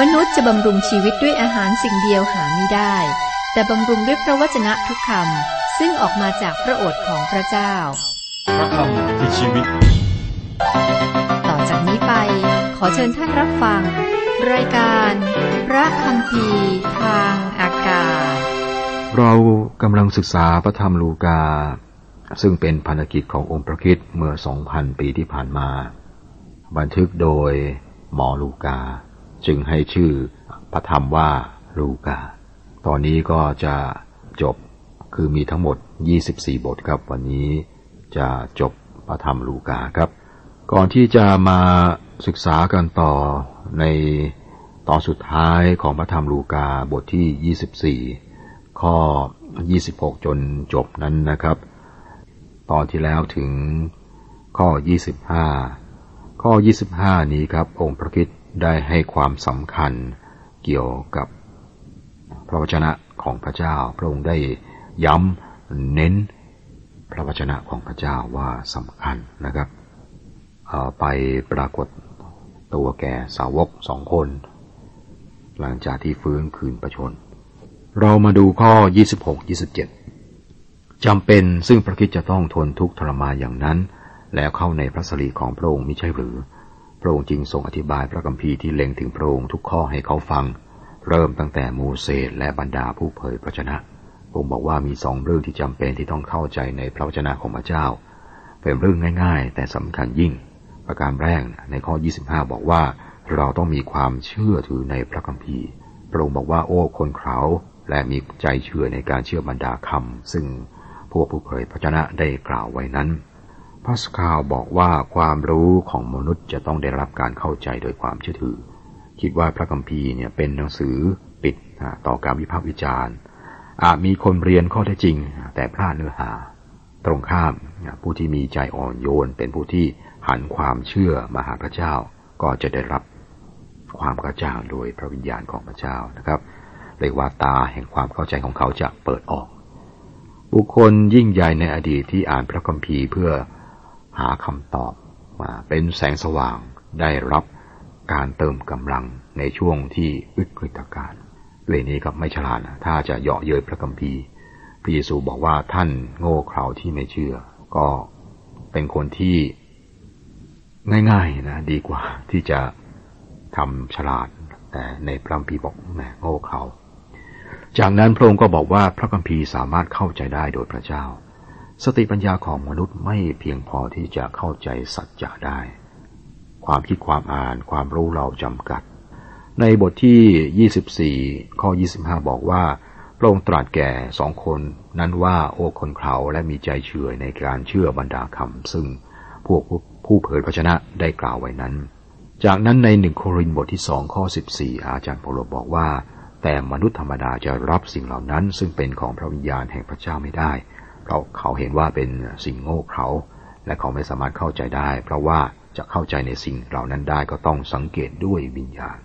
มนุษย์จะบำรุงชีวิตด้วยอาหารสิ่งเดียวหาไม่ได้ แต่บำรุงด้วยพระวจนะทุกคำซึ่งออกมาจากพระโอษฐ์ของพระเจ้า พระคำคือชีวิต ต่อจากนี้ไป ขอเชิญท่านรับฟัง รายการ พระคำพีทางอากาศ เรากำลังศึกษาพระธรรมลูกา ซึ่งเป็นพันธกิจขององค์พระคริสต์เมื่อ 2,000 ปีที่ผ่านมา บันทึกโดยหมอลูกา จึงให้ชื่อพระธรรมว่าลูกา ตอนนี้ก็จะจบคือมีทั้งหมด 24 บทครับ วันนี้จะจบพระธรรมลูกาครับ ก่อนที่จะมาศึกษากันต่อในตอนสุดท้ายของพระธรรมลูกาบทที่ 24 ข้อ 26 จนจบนั้นนะครับ ตอนที่แล้วถึงข้อ 25 ข้อ 25 นี้ครับ องค์พระคริสต์ ได้ให้ความสำคัญเกี่ยวกับพระวจนะของพระเจ้า พระองค์ได้ย้ำเน้นพระวจนะของพระเจ้าว่าสำคัญนะครับไปปรากฏตัวแก่สาวกสองคน หลังจากที่ฟื้นคืนประชน เรามาดูข้อ 26-27จำเป็นซึ่งพระคิดจะต้องทนทุกข์ทรมานอย่างนั้น แล้วเข้าในพระสรีของพระองค์มิใช่หรือ ระองค์จึงทรงอธิบายพระคัมภีร์ที่เล็งถึงพระองค์ทุกข้อให้เขาฟัง เริ่มตั้งแต่โมเสสและบรรดาผู้เผยพระชนะพระองค์บอกว่ามีสองเรื่องที่จำเป็นที่ต้องเข้าใจในพระวจนะของพระเจ้า เป็นเรื่องง่าย ๆ แต่สำคัญยิ่ง ประการแรกในข้อ 25 บอกว่า เราต้องมีความเชื่อถือในพระคัมภีร์พระองค์บอกว่าโอ้คนเขาและมีใจเชื่อในการเชื่อบรรดาคำซึ่งพวกผู้เผยพระชนะได้กล่าวไว้นั้น พาสคาลบอกว่าความรู้ของมนุษย์จะต้องได้รับการเข้าใจโดยความเชื่อถือ คิดว่าพระคัมภีร์เนี่ยเป็นหนังสือปิดต่อการวิพากษ์วิจารณ์อาจมีคนเรียนข้อเท็จจริง แต่พลาดเนื้อหา ตรงข้ามผู้ที่มีใจอ่อนโยน เป็นผู้ที่หันความเชื่อมาหาพระเจ้า ก็จะได้รับความกระจ่างโดยพระวิญญาณของพระเจ้านะครับเรียกว่าตาแห่งความเข้าใจของเขาจะเปิดออก บุคคลยิ่งใหญ่ในอดีตที่อ่านพระคัมภีร์เพื่อ หาคำตอบมาเป็นแสงสว่างได้รับการเติมกำลังในช่วงที่วิกฤตการณ์เวนี้ก็ไม่ฉลาดนะถ้าจะเหยาะเย้ยพระคัมภีร์พระเยซูบอกว่าท่านโง่เขลาที่ไม่เชื่อ ก็เป็นคนที่ง่ายๆนะดีกว่าที่จะทำฉลาด แต่ในพระคัมภีร์บอกแหมโง่เขลาจากนั้นพระองค์ก็บอกว่าพระคัมภีร์สามารถเข้าใจได้โดยพระเจ้า สติปัญญาของมนุษย์ไม่เพียงพอที่จะเข้าใจสัจจะได้ ความคิดความอ่านความรู้เราจำกัด ในบทที่ 24 ข้อ 25 บอกว่าพระองค์ตรัสแก่สองคนนั้นว่าโอ้คนเขาและมีใจเชื่อในการเชื่อบรรดาคำซึ่งพวกผู้เผยพระชนะได้กล่าวไว้นั้น จากนั้นในหนึ่งโครินบทที่สองข้อ 14 อาจารย์เปโลบอกว่า แต่มนุษย์ธรรมดาจะรับสิ่งเหล่านั้น ซึ่งเป็นของพระวิญญาณแห่งพระเจ้าไม่ได้ เราเขาเห็นว่าเป็นสิ่งโง่เขาและเขาไม่สามารถเข้าใจได้ เพราะว่าจะเข้าใจในสิ่งเหล่านั้นได้ก็ต้องสังเกตด้วยวิญญาณ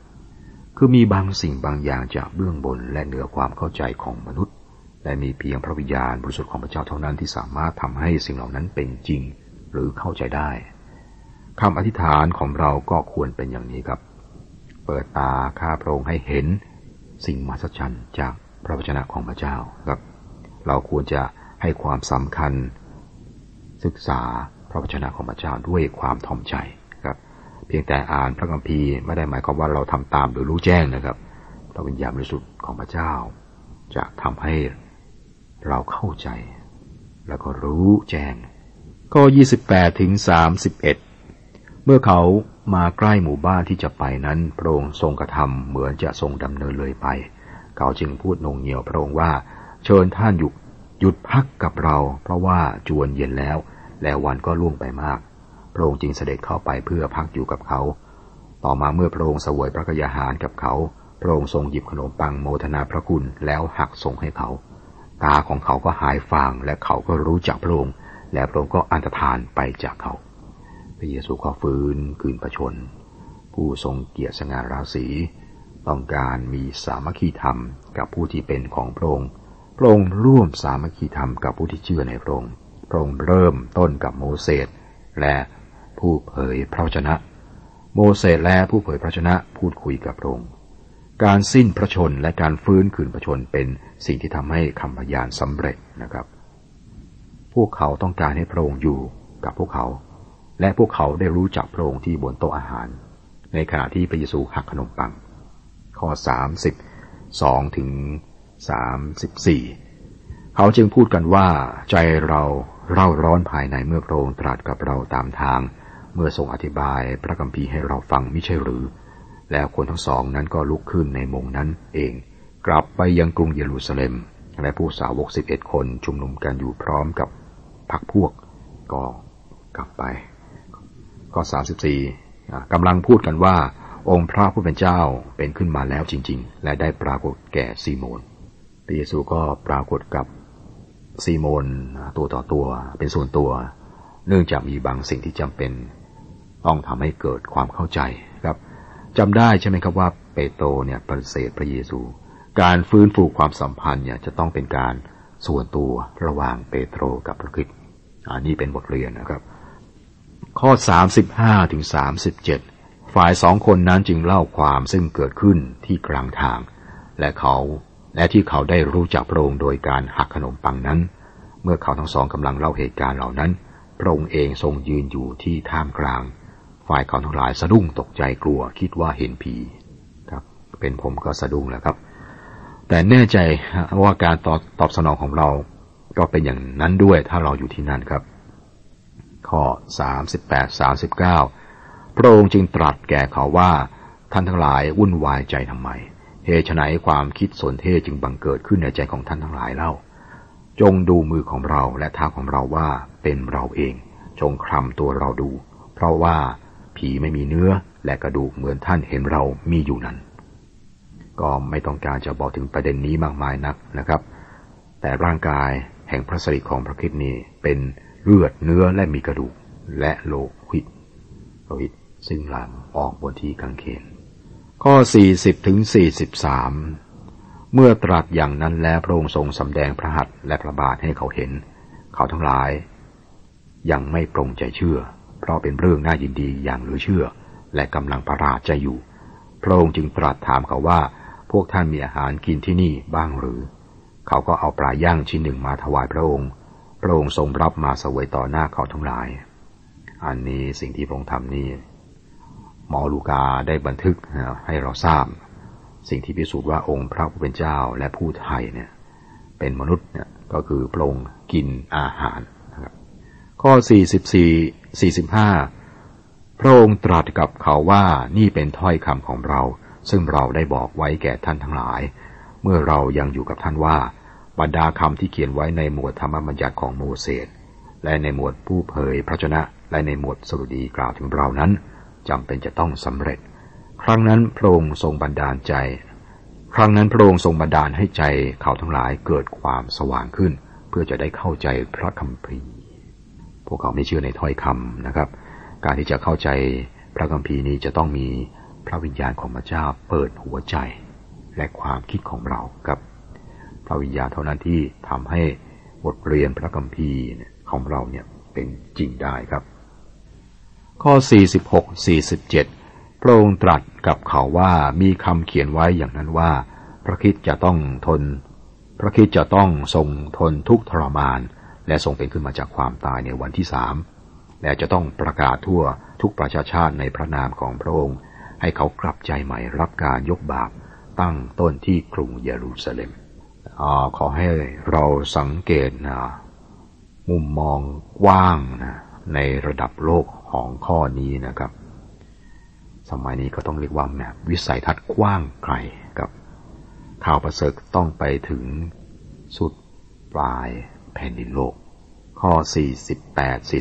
คือมีบางสิ่งบางอย่างจากเบื้องบนและเหนือความเข้าใจของมนุษย์ และมีเพียงพระวิญญาณบริสุทธิ์ของพระเจ้าเท่านั้นที่สามารถทำให้สิ่งเหล่านั้นเป็นจริงหรือเข้าใจได้คำอธิษฐานของเราก็ควรเป็นอย่างนี้ครับ เปิดตาข้าพระองค์ให้เห็นสิ่งมหัศจรรย์จากพระวจนะของพระเจ้าครับ เราควรจะ ให้ความสำคัญ ศึกษาพระวจนะของพระเจ้าด้วยความถ่อมใจครับ เพียงแต่อ่านพระคัมภีร์ไม่ได้หมายความว่าเราทำตามหรือรู้แจ้งนะครับพระวิญญาณบริสุทธิ์ของพระเจ้า จะทำให้เราเข้าใจ แล้วก็รู้แจ้งข้อ28ถึง31 เมื่อเขามาใกล้หมู่บ้านที่จะไปนั้น พระองค์ทรงกระทำเหมือนจะทรงดำเนินเลยไป เขาจึงพูดนงเงียวพระองค์ว่า เชิญท่านหยุด หยุดพักกับเรา เพราะว่าจวนเย็นแล้ว และวันก็ล่วงไปมาก พระองค์จึงเสด็จเข้าไปเพื่อพักอยู่กับเขา ต่อมาเมื่อพระองค์เสวยพระกยาหารกับเขา พระองค์ทรงหยิบขนมปังโมทนาพระคุณแล้วหักส่งให้เขา ตาของเขาก็หายฟางและเขาก็รู้จักพระองค์และพระองค์ก็อันตรธานไปจากเขา พระเยซูก็ฟื้นคืนประชน ผู้ทรงเกียรติสง่าราศี ต้องการมีสามัคคีธรรมกับผู้ที่เป็นของพระองค์ ระองค์ร่วมสามัคคีธรรมกับผู้ที่เชื่อในพระองค์ พระองค์เริ่มต้นกับโมเสสและผู้เผยพระชนะ โมเสสและผู้เผยพระชนะพูดคุยกับพระองค์ การสิ้นพระชนและการฟื้นคืนพระชนเป็นสิ่งที่ทำให้คำพยานสำเร็จนะครับ พวกเขาต้องการให้พระองค์อยู่กับพวกเขา และพวกเขาได้รู้จักพระองค์ที่บนโต๊ะอาหาร ในขณะที่พระเยซูหักขนมปัง ข้อ32ถึง 34 เขาจึงพูดกันว่าใจเราเร่าร้อนภายในเมื่อพระองค์ตรัสกับเราตามทาง เมื่อทรงอธิบายพระคัมภีร์ให้เราฟังไม่ใช่หรือ แล้วคนทั้งสองนั้นก็ลุกขึ้นในมงนั้นเอง กลับไปยังกรุงเยรูซาเล็ม และผู้สาวกสิบเอ็ดคนชุมนุมกันอยู่พร้อมกับพักพวก ก็กลับไปข้อสามสิบสี่กำลังพูดกันว่าองค์พระผู้เป็นเจ้าเป็นขึ้นมาแล้วจริง ๆ และได้ปรากฏแก่ซีโมน ระเยซูก็ปรากฏกับซีโมนตัวต่อตัวเป็นส่วนตัว เนื่องจากมีบางสิ่งที่จำเป็น ต้องทำให้เกิดความเข้าใจครับจำได้ใช่ไหมครับว่าเปโตรเนี่ยปฏิเสธพระเยซู การฟื้นฟูความสัมพันธ์เนี่ยจะต้องเป็นการส่วนตัวระหว่างเปโตรกับพระคริสต์อันนี้เป็นบทเรียนนะครับ ข้อ 35ถึง37 ฝ่ายสองคนนั้นจึงเล่าความซึ่งเกิดขึ้นที่กลางทาง และเขา และที่เขาได้รู้จักพระองค์โดยการหักขนมปังนั้น เมื่อเขาทั้งสองกำลังเล่าเหตุการณ์เหล่านั้น พระองค์เองทรงยืนอยู่ที่ท่ามกลาง ฝ่ายเขาทั้งหลายสะดุ้งตกใจกลัวคิดว่าเห็นผีครับเป็นผมก็สะดุ้งแล้วครับ แต่แน่ใจว่าการตอบตอบสนองของเราก็เป็นอย่างนั้นด้วยถ้าเราอยู่ที่นั่นครับ ข้อ 38 39 พระองค์จึงตรัสแก่เขาว่าท่านทั้งหลายวุ่นวายใจทำไม เหตุไนความคิดสนเทจึงบังเกิดขึ้นในใจของท่านทั้งหลายเล่า จงดูมือของเราและเท้าของเราว่าเป็นเราเอง จงคลำตัวเราดู เพราะว่าผีไม่มีเนื้อและกระดูกเหมือนท่านเห็นเรามีอยู่นั้น ก็ไม่ต้องการจะบอกถึงประเด็นนี้มากมายนักนะครับ แต่ร่างกายแห่งพระสิริของพระคิดนี้เป็นเลือดเนื้อและมีกระดูกและโลหิตโลหิตซึ่งหลังออกบนที่กางเขน ข้อ 40ถึง43 เมื่อตรัสอย่างนั้นแล้วพระองค์ทรงสำแดงพระหัตถ์และพระบาทให้เขาเห็น เขาทั้งหลาย ยังไม่ปรงใจเชื่อ เพราะเป็นเรื่องน่ายินดีอย่างเหลือเชื่อ และกำลังประหลาดใจอยู่ พระองค์จึงตรัสถามเขาว่า พวกท่านมีอาหารกินที่นี่บ้างหรือ เขาก็เอาปลาย่างชิ้นหนึ่งมาถวายพระองค์ พระองค์ทรงรับมาสวยต่อหน้าเขาทั้งหลาย อันนี้สิ่งที่พระองค์ทำนี้ หมอลูกาได้บันทึกให้เราทราบ สิ่งที่พิสูจน์ว่าองค์พระผู้เป็นเจ้าและผู้ไทยเนี่ยเป็นมนุษย์เนี่ยก็คือพระองค์กินอาหารนะครับข้อ 44 45 พระองค์ตรัสกับเขาว่านี่เป็นถ้อยคำของเรา ซึ่งเราได้บอกไว้แก่ท่านทั้งหลาย เมื่อเรายังอยู่กับท่านว่าบรรดาคำที่เขียนไว้ในหมวดธรรมบัญญัติของโมเสสและในหมวดผู้เผยพระชนะ และในหมวดสรุดีกล่าวถึงเรานั้น จำเป็นจะต้องสำเร็จ ครั้งนั้นพระองค์ทรงบันดาลใจ ครั้งนั้นพระองค์ทรงบันดาลให้ใจเขาทั้งหลายเกิดความสว่างขึ้น เพื่อจะได้เข้าใจพระคัมภีร์ พวกเขาไม่เชื่อในถ้อยคำนะครับ การที่จะเข้าใจพระคัมภีร์นี้จะต้องมีพระวิญญาณของพระเจ้าเปิดหัวใจ และความคิดของเรากับ พระวิญญาณเท่านั้นที่ทำให้บทเรียนพระคัมภีร์ของเราเนี่ยเป็นจริงได้ครับ ข้อ 46 47 พระองค์ตรัสกับเขาว่ามีคำเขียนไว้อย่างนั้นว่า พระคิดจะต้องทน พระคิดจะต้องทรงทนทุกทรมาน และทรงเป็นขึ้นมาจากความตายในวันที่สามและจะต้องประกาศทั่วทุกประชาชาติในพระนามของพระองค์ ให้เขากลับใจใหม่รับการยกบาปตั้งต้นที่กรุงเยรูซาเล็มอขอให้เราสังเกตนะมุมมองกว้างนะในระดับโลก ของข้อนี้นะครับ สมัยนี้ก็ต้องเรียกว่าแบบวิสัยทัศน์กว้างไกลกับข่าวประเสริฐต้องไปถึงสุดปลายแผ่นดินโลก ข้อ 48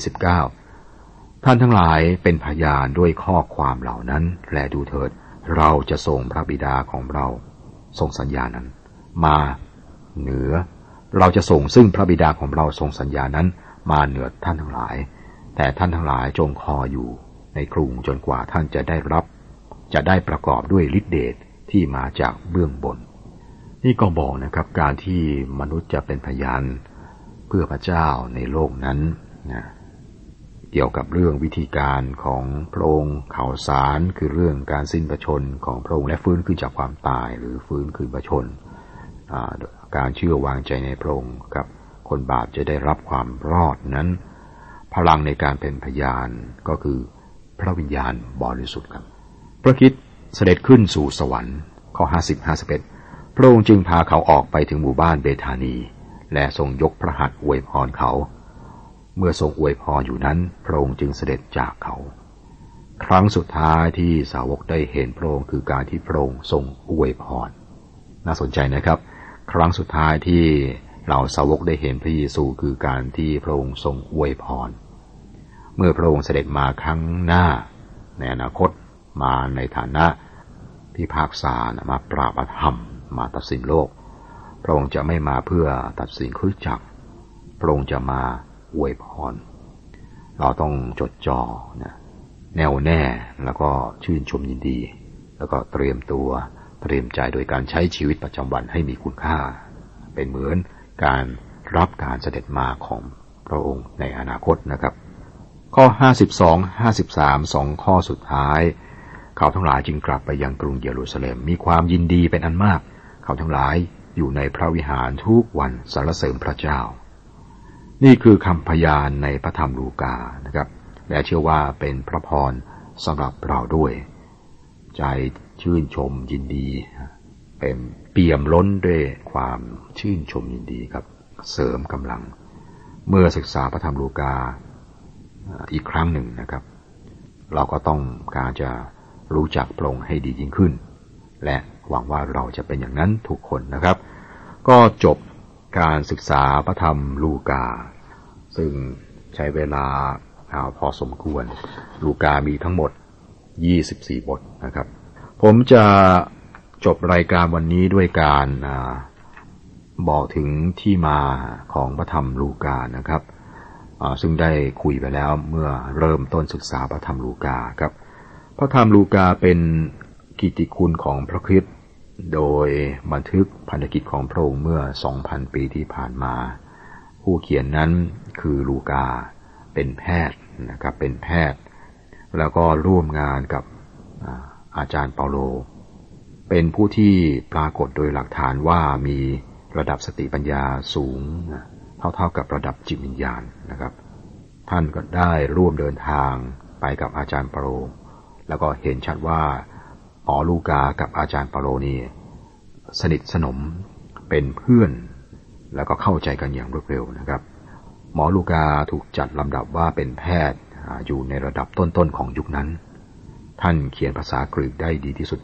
49 ท่านทั้งหลายเป็นพยานด้วยข้อความเหล่านั้น และดูเถิดเราจะส่งพระบิดาของเราส่งสัญญานั้น มาเหนือ เราจะส่งซึ่งพระบิดาของเราส่งสัญญานั้น มาเหนือท่านทั้งหลาย แต่ท่านทั้งหลายจงคออยู่ ในกรุงจนกว่าท่านจะได้รับ จะได้ประกอบด้วยฤทธิเดชที่มาจากเบื้องบน นี่ก็บอกนะครับการที่มนุษย์จะเป็นพยานเพื่อพระเจ้าในโลกนั้นนะเกี่ยวกับเรื่องวิธีการของพระองค์ข่าวสารคือเรื่องการสิ้นประชนของพระองค์และฟื้นขึ้นจากความตายหรือฟื้นคืนประชน การเชื่อวางใจในพระองค์กับคนบาปจะได้รับความรอดนั้น พลังในการเป็นพยานก็คือพระวิญญาณบริสุทธิ์ครับ พระคิดเสด็จขึ้นสู่สวรรค์ข้อห้าสิบห้าสิบเอ็ดพระองค์จึงพาเขาออกไปถึงหมู่บ้านเบธานี และทรงยกพระหัตถ์อวยพรเขา เมื่อทรงอวยพรอยู่นั้น พระองค์จึงเสด็จจากเขา ครั้งสุดท้ายที่สาวกได้เห็นพระองค์คือการที่พระองค์ทรงอวยพร น่าสนใจนะครับ ครั้งสุดท้ายที่เหล่าสาวกได้เห็นพระเยซูคือการที่พระองค์ทรงอวยพร เมื่อพระองค์เสด็จมาครั้งหน้า ในอนาคตมาในฐานะพิพากษามาปราบอธรรม มาตัดสินโลก พระองค์จะไม่มาเพื่อตัดสินคริสจักร พระองค์จะมาอวยพร เราต้องจดจ่อนะแน่วแน่แล้วก็ชื่นชมยินดี แล้วก็เตรียมตัวเตรียมใจโดยการใช้ชีวิตประจำวันให้มีคุณค่า เป็นเหมือนการรับการเสด็จมาของพระองค์ในอนาคตนะครับ ข้อ52 53สองข้อสุดท้าย เขาทั้งหลายจึงกลับไปยังกรุงเยรูซาเล็มมีความยินดีเป็นอันมาก เขาทั้งหลายอยู่ในพระวิหารทุกวันสรรเสริญพระเจ้า นี่คือคำพยานในพระธรรมลูกานะครับ และเชื่อว่าเป็นพระพรสำหรับเราด้วย ใจชื่นชมยินดี เป็นเปี่ยมล้นด้วยความชื่นชมยินดีครับ เสริมกำลัง เมื่อศึกษาพระธรรมลูกา อีกครั้งหนึ่งนะครับ เราก็ต้องการจะรู้จักปรงให้ดียิ่งขึ้น และหวังว่าเราจะเป็นอย่างนั้นทุกคนนะครับ ก็จบการศึกษาพระธรรมลูกา ซึ่งใช้เวลาาพอสมควร ลูกามีทั้งหมด 24 บทนะครับ ผมจะจบรายการวันนี้ด้วยการบอกถึงที่มาของพระธรรมลูกานะครับ ซึ่งได้คุยไปแล้วเมื่อเริ่มต้นศึกษาพระธรรมลูกาครับ พระธรรมลูกาเป็นกิติคุณของพระคริสต์โดยบันทึกพันธกิจของพระองค์เมื่อ 2,000 ปีที่ผ่านมา ผู้เขียนนั้นคือลูกาเป็นแพทย์นะครับเป็นแพทย์ แล้วก็ร่วมงานกับอาจารย์เปาโล เป็นผู้ที่ปรากฏโดยหลักฐานว่ามีระดับสติปัญญาสูง เท่าๆกับระดับจิตวิญญาณนะครับ ท่านก็ได้ร่วมเดินทางไปกับอาจารย์ปาโลแล้วก็เห็นชัดว่าหมอลูกากับอาจารย์ปาโลนี่สนิทสนมเป็นเพื่อน แล้วก็เข้าใจกันอย่างรวดเร็วนะครับ หมอลูกาถูกจัดลำดับว่าเป็นแพทย์อยู่ในระดับต้นๆของยุคนั้น ท่านเขียนภาษากรีกได้ดีที่สุด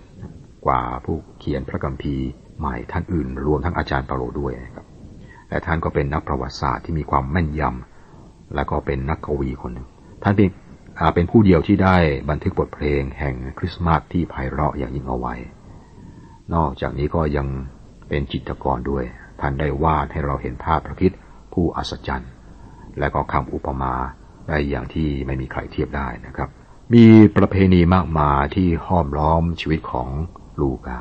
กว่าผู้เขียนพระกัมภีร์ใหม่ท่านอื่น รวมทั้งอาจารย์ปาโลด้วยนะครับ และท่านก็เป็นนักประวัติศาสตร์ที่มีความแม่นยำ และก็เป็นนักกวีคนหนึ่ง ท่านเป็นเป็นผู้เดียวที่ได้บันทึกบทเพลงแห่งคริสต์มาสที่ไพเราะอย่างยิ่งเอาไว้ นอกจากนี้ก็ยังเป็นจิตรกรด้วย ท่านได้วาดให้เราเห็นภาพพระคิดผู้อัศจรรย์ และก็คำอุปมาได้อย่างที่ไม่มีใครเทียบได้นะครับ มีประเพณีมากมายที่ห้อมล้อมชีวิตของลูกา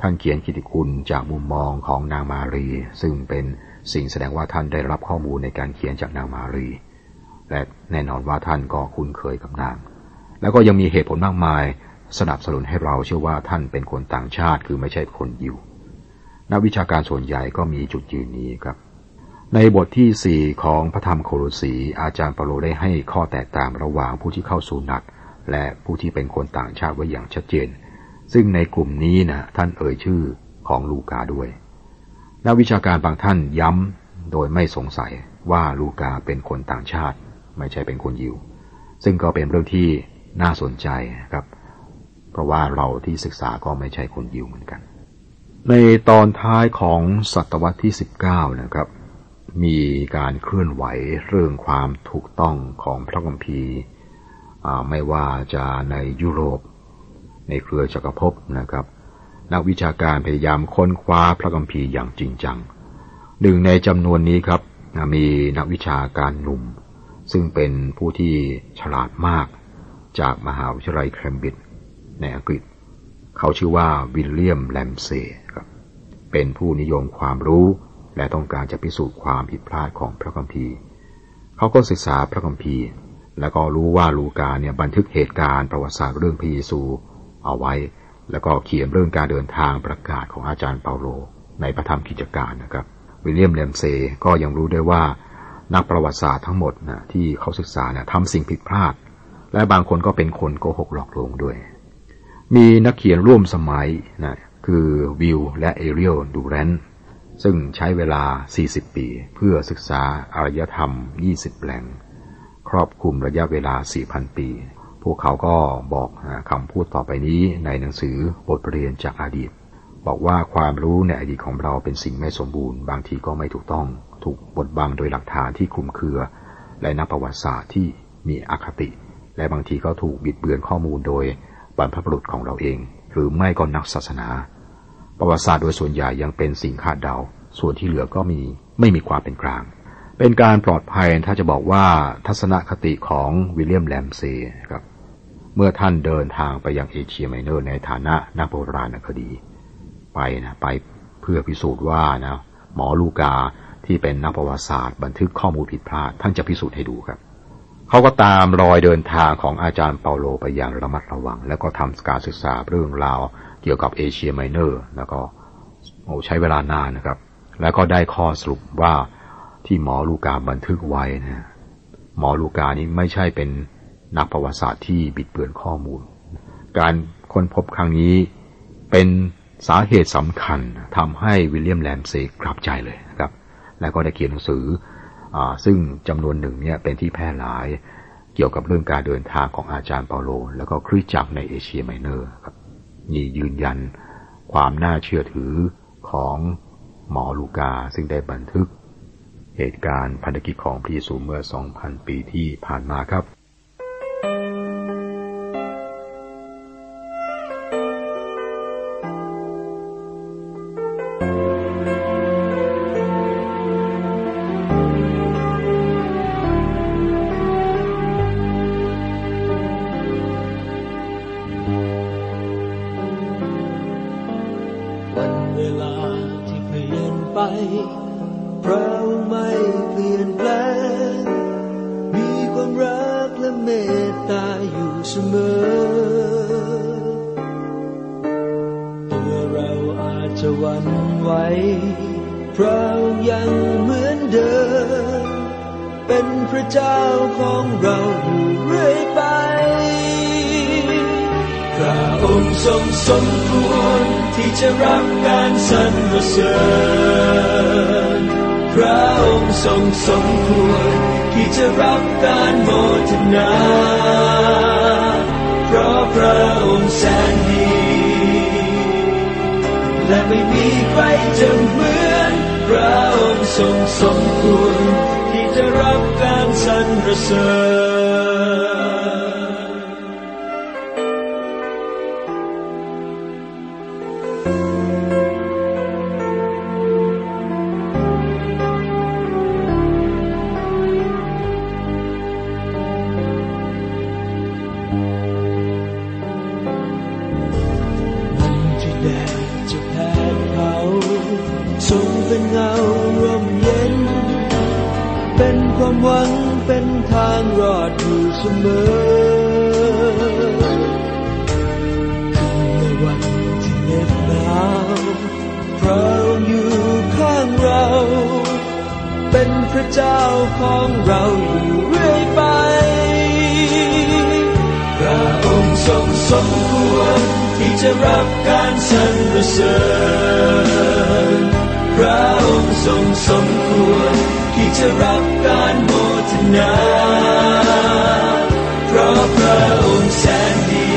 ท่านเขียนกิติคุณจากมุมมองของนางมารี ซึ่งเป็นสิ่งแสดงว่าท่านได้รับข้อมูลในการเขียนจากนางมารี และแน่นอนว่าท่านก็คุ้นเคยกับนาง แล้วก็ยังมีเหตุผลมากมายสนับสนุนให้เราเชื่อว่าท่านเป็นคนต่างชาติคือไม่ใช่คนยิวนักวิชาการส่วนใหญ่ก็มีจุดยืนนี้ครับ ในบทที่สี่ของพระธรรมโครสีอาจารย์เปโลได้ให้ข้อแตกต่างระหว่างผู้ที่เข้าสู่นัก และผู้ที่เป็นคนต่างชาติไว้อย่างชัดเจน ซึ่งในกลุ่มนี้นะท่านเอ่ยชื่อของลูกาด้วย นักวิชาการบางท่านย้ำโดยไม่สงสัยว่าลูกาเป็นคนต่างชาติ ไม่ใช่เป็นคนยิว ซึ่งก็เป็นเรื่องที่น่าสนใจครับ เพราะว่าเราที่ศึกษาก็ไม่ใช่คนยิวเหมือนกัน ในตอนท้ายของศตวรรษที่ 19 นะครับ มีการเคลื่อนไหวเรื่องความถูกต้องของพระคัมภีร์ไม่ว่าจะในยุโรป ในเครือจักรภพนะครับ นักวิชาการพยายามค้นคว้าพระคัมภีร์อย่างจริงจัง หนึ่งในจำนวนนี้ครับมีนักวิชาการหนุ่ม ซึ่งเป็นผู้ที่ฉลาดมากจากมหาวิทยาลัยเคมบริดจ์ในอังกฤษ เขาชื่อว่าวิลเลียมแลมเซ่ครับเป็นผู้นิยมความรู้และต้องการจะพิสูจน์ความผิดพลาดของพระคัมภีร์ เขาก็ศึกษาพระคัมภีร์ แล้วก็รู้ว่าลูกาเนี่ยบันทึกเหตุการณ์ประวัติศาสตร์เรื่องพระเยซู เอาไว้ แล้วก็เขียนเรื่องการเดินทางประกาศของอาจารย์เปาโล ในพระธรรมกิจการนะครับ วิลเลียมเลมเซก็ยังรู้ได้ว่านักประวัติศาสตร์ทั้งหมดนะที่เขาศึกษาเนี่ยทำสิ่งผิดพลาด และบางคนก็เป็นคนโกหกหลอกลวงด้วย มีนักเขียนร่วมสมัยนะคือวิลและเอเรียลดูแรนซึ่งใช้เวลา 40 ปี เพื่อศึกษาอารยธรรม 20 แหล่ง ครอบคลุมระยะเวลา 4,000 ปี พวกเขาก็บอกคำพูดต่อไปนี้ในหนังสือบทเรียนจากอดีต บอกว่าความรู้ในอดีตของเราเป็นสิ่งไม่สมบูรณ์ บางทีก็ไม่ถูกต้อง ถูกบดบังโดยหลักฐานที่คลุมเครือ และนักประวัติศาสตร์ที่มีอคติ และบางทีก็ถูกบิดเบือนข้อมูลโดยบรรพบุรุษของเราเอง หรือไม่ก็นักศาสนา ประวัติศาสตร์โดยส่วนใหญ่ยังเป็นสิ่งคาดเดา ส่วนที่เหลือก็มีไม่มีความเป็นกลาง เป็นการปลอดภัยถ้าจะบอกว่าทัศนคติของวิลเลียมแลมซ่ครับ เมื่อท่านเดินทางไปยังเอเชียไมเนอร์ในฐานะนักโบราณคดี ไปนะไปเพื่อพิสูจน์ว่านะหมอลูกาที่เป็นนักประวัติศาสตร์ บันทึกข้อมูลผิดพลาด ท่านจะพิสูจน์ให้ดูครับเขาก็ตามรอยเดินทางของอาจารย์เปาโลไปอย่างระมัดระวัง แล้วก็ทำการศึกษาเรื่องราวเกี่ยวกับเอเชียไมเนอร์ แล้วก็ใช้เวลานานนะครับ แล้วก็ได้ข้อสรุปว่า ที่หมอลูกาบันทึกไว้นะหมอลูกานี้ไม่ใช่เป็นนักประวัติศาสตร์ที่บิดเบือนข้อมูล การค้นพบครั้งนี้เป็นสาเหตุสำคัญทำให้วิลเลียมแรมเซกลับใจเลยนะครับ แล้วก็ได้เขียนหนังสือซึ่งจำนวนหนึ่งเนี่ยเป็นที่แพร่หลายเกี่ยวกับเรื่องการเดินทางของอาจารย์เปาโล แล้วก็คริสจักรในเอเชียไมเนอร์ครับนี่ยืนยันความน่าเชื่อถือของหมอลูกาซึ่งได้บันทึก เหตุการณ์พันธกิจของพระเยซูเมื่อ 2,000 ปีที่ผ่านมาครับ พระยังเหมือนเดิม เป็นพระเจ้าของเราอยู่เรื่อยไป พระองค์ทรงสมควรที่จะรับการสรรเสริญ พระองค์ทรงสมควรที่จะรับการโมทนา เพราะพระองค์แสนดี และไม่มีใครจะเหมือน พระองค์ทรงสมควรที่จะรับการสรรเสริญางรอดอยู่เสมอคืนและวันที่เหน็บหนาวพระองค์อยู่ข้างเรา เป็นพระเจ้าของเราอยู่เรื่อยไป พระองค์ทรงสมควรที่จะรับการสรรเสริญพระองค์ทรงสมควรที่จะรับการบู เพราะพระองค์แสนดี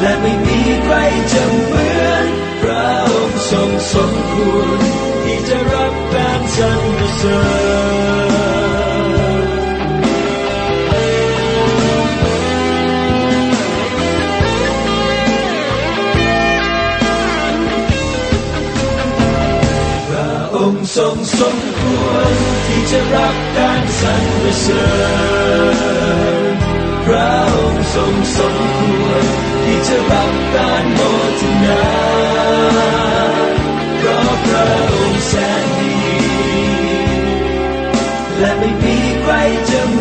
และไม่มีใครจะเหมือนพระองค์ทรงสมควรที่จะรับการสรรเสริญทรงสมคว จะรับการสรรเสริญพระองค์ทรงสมควรที่จะรับการโมทนาเพราะพระองค์แสนดีและไม่มีใครจะ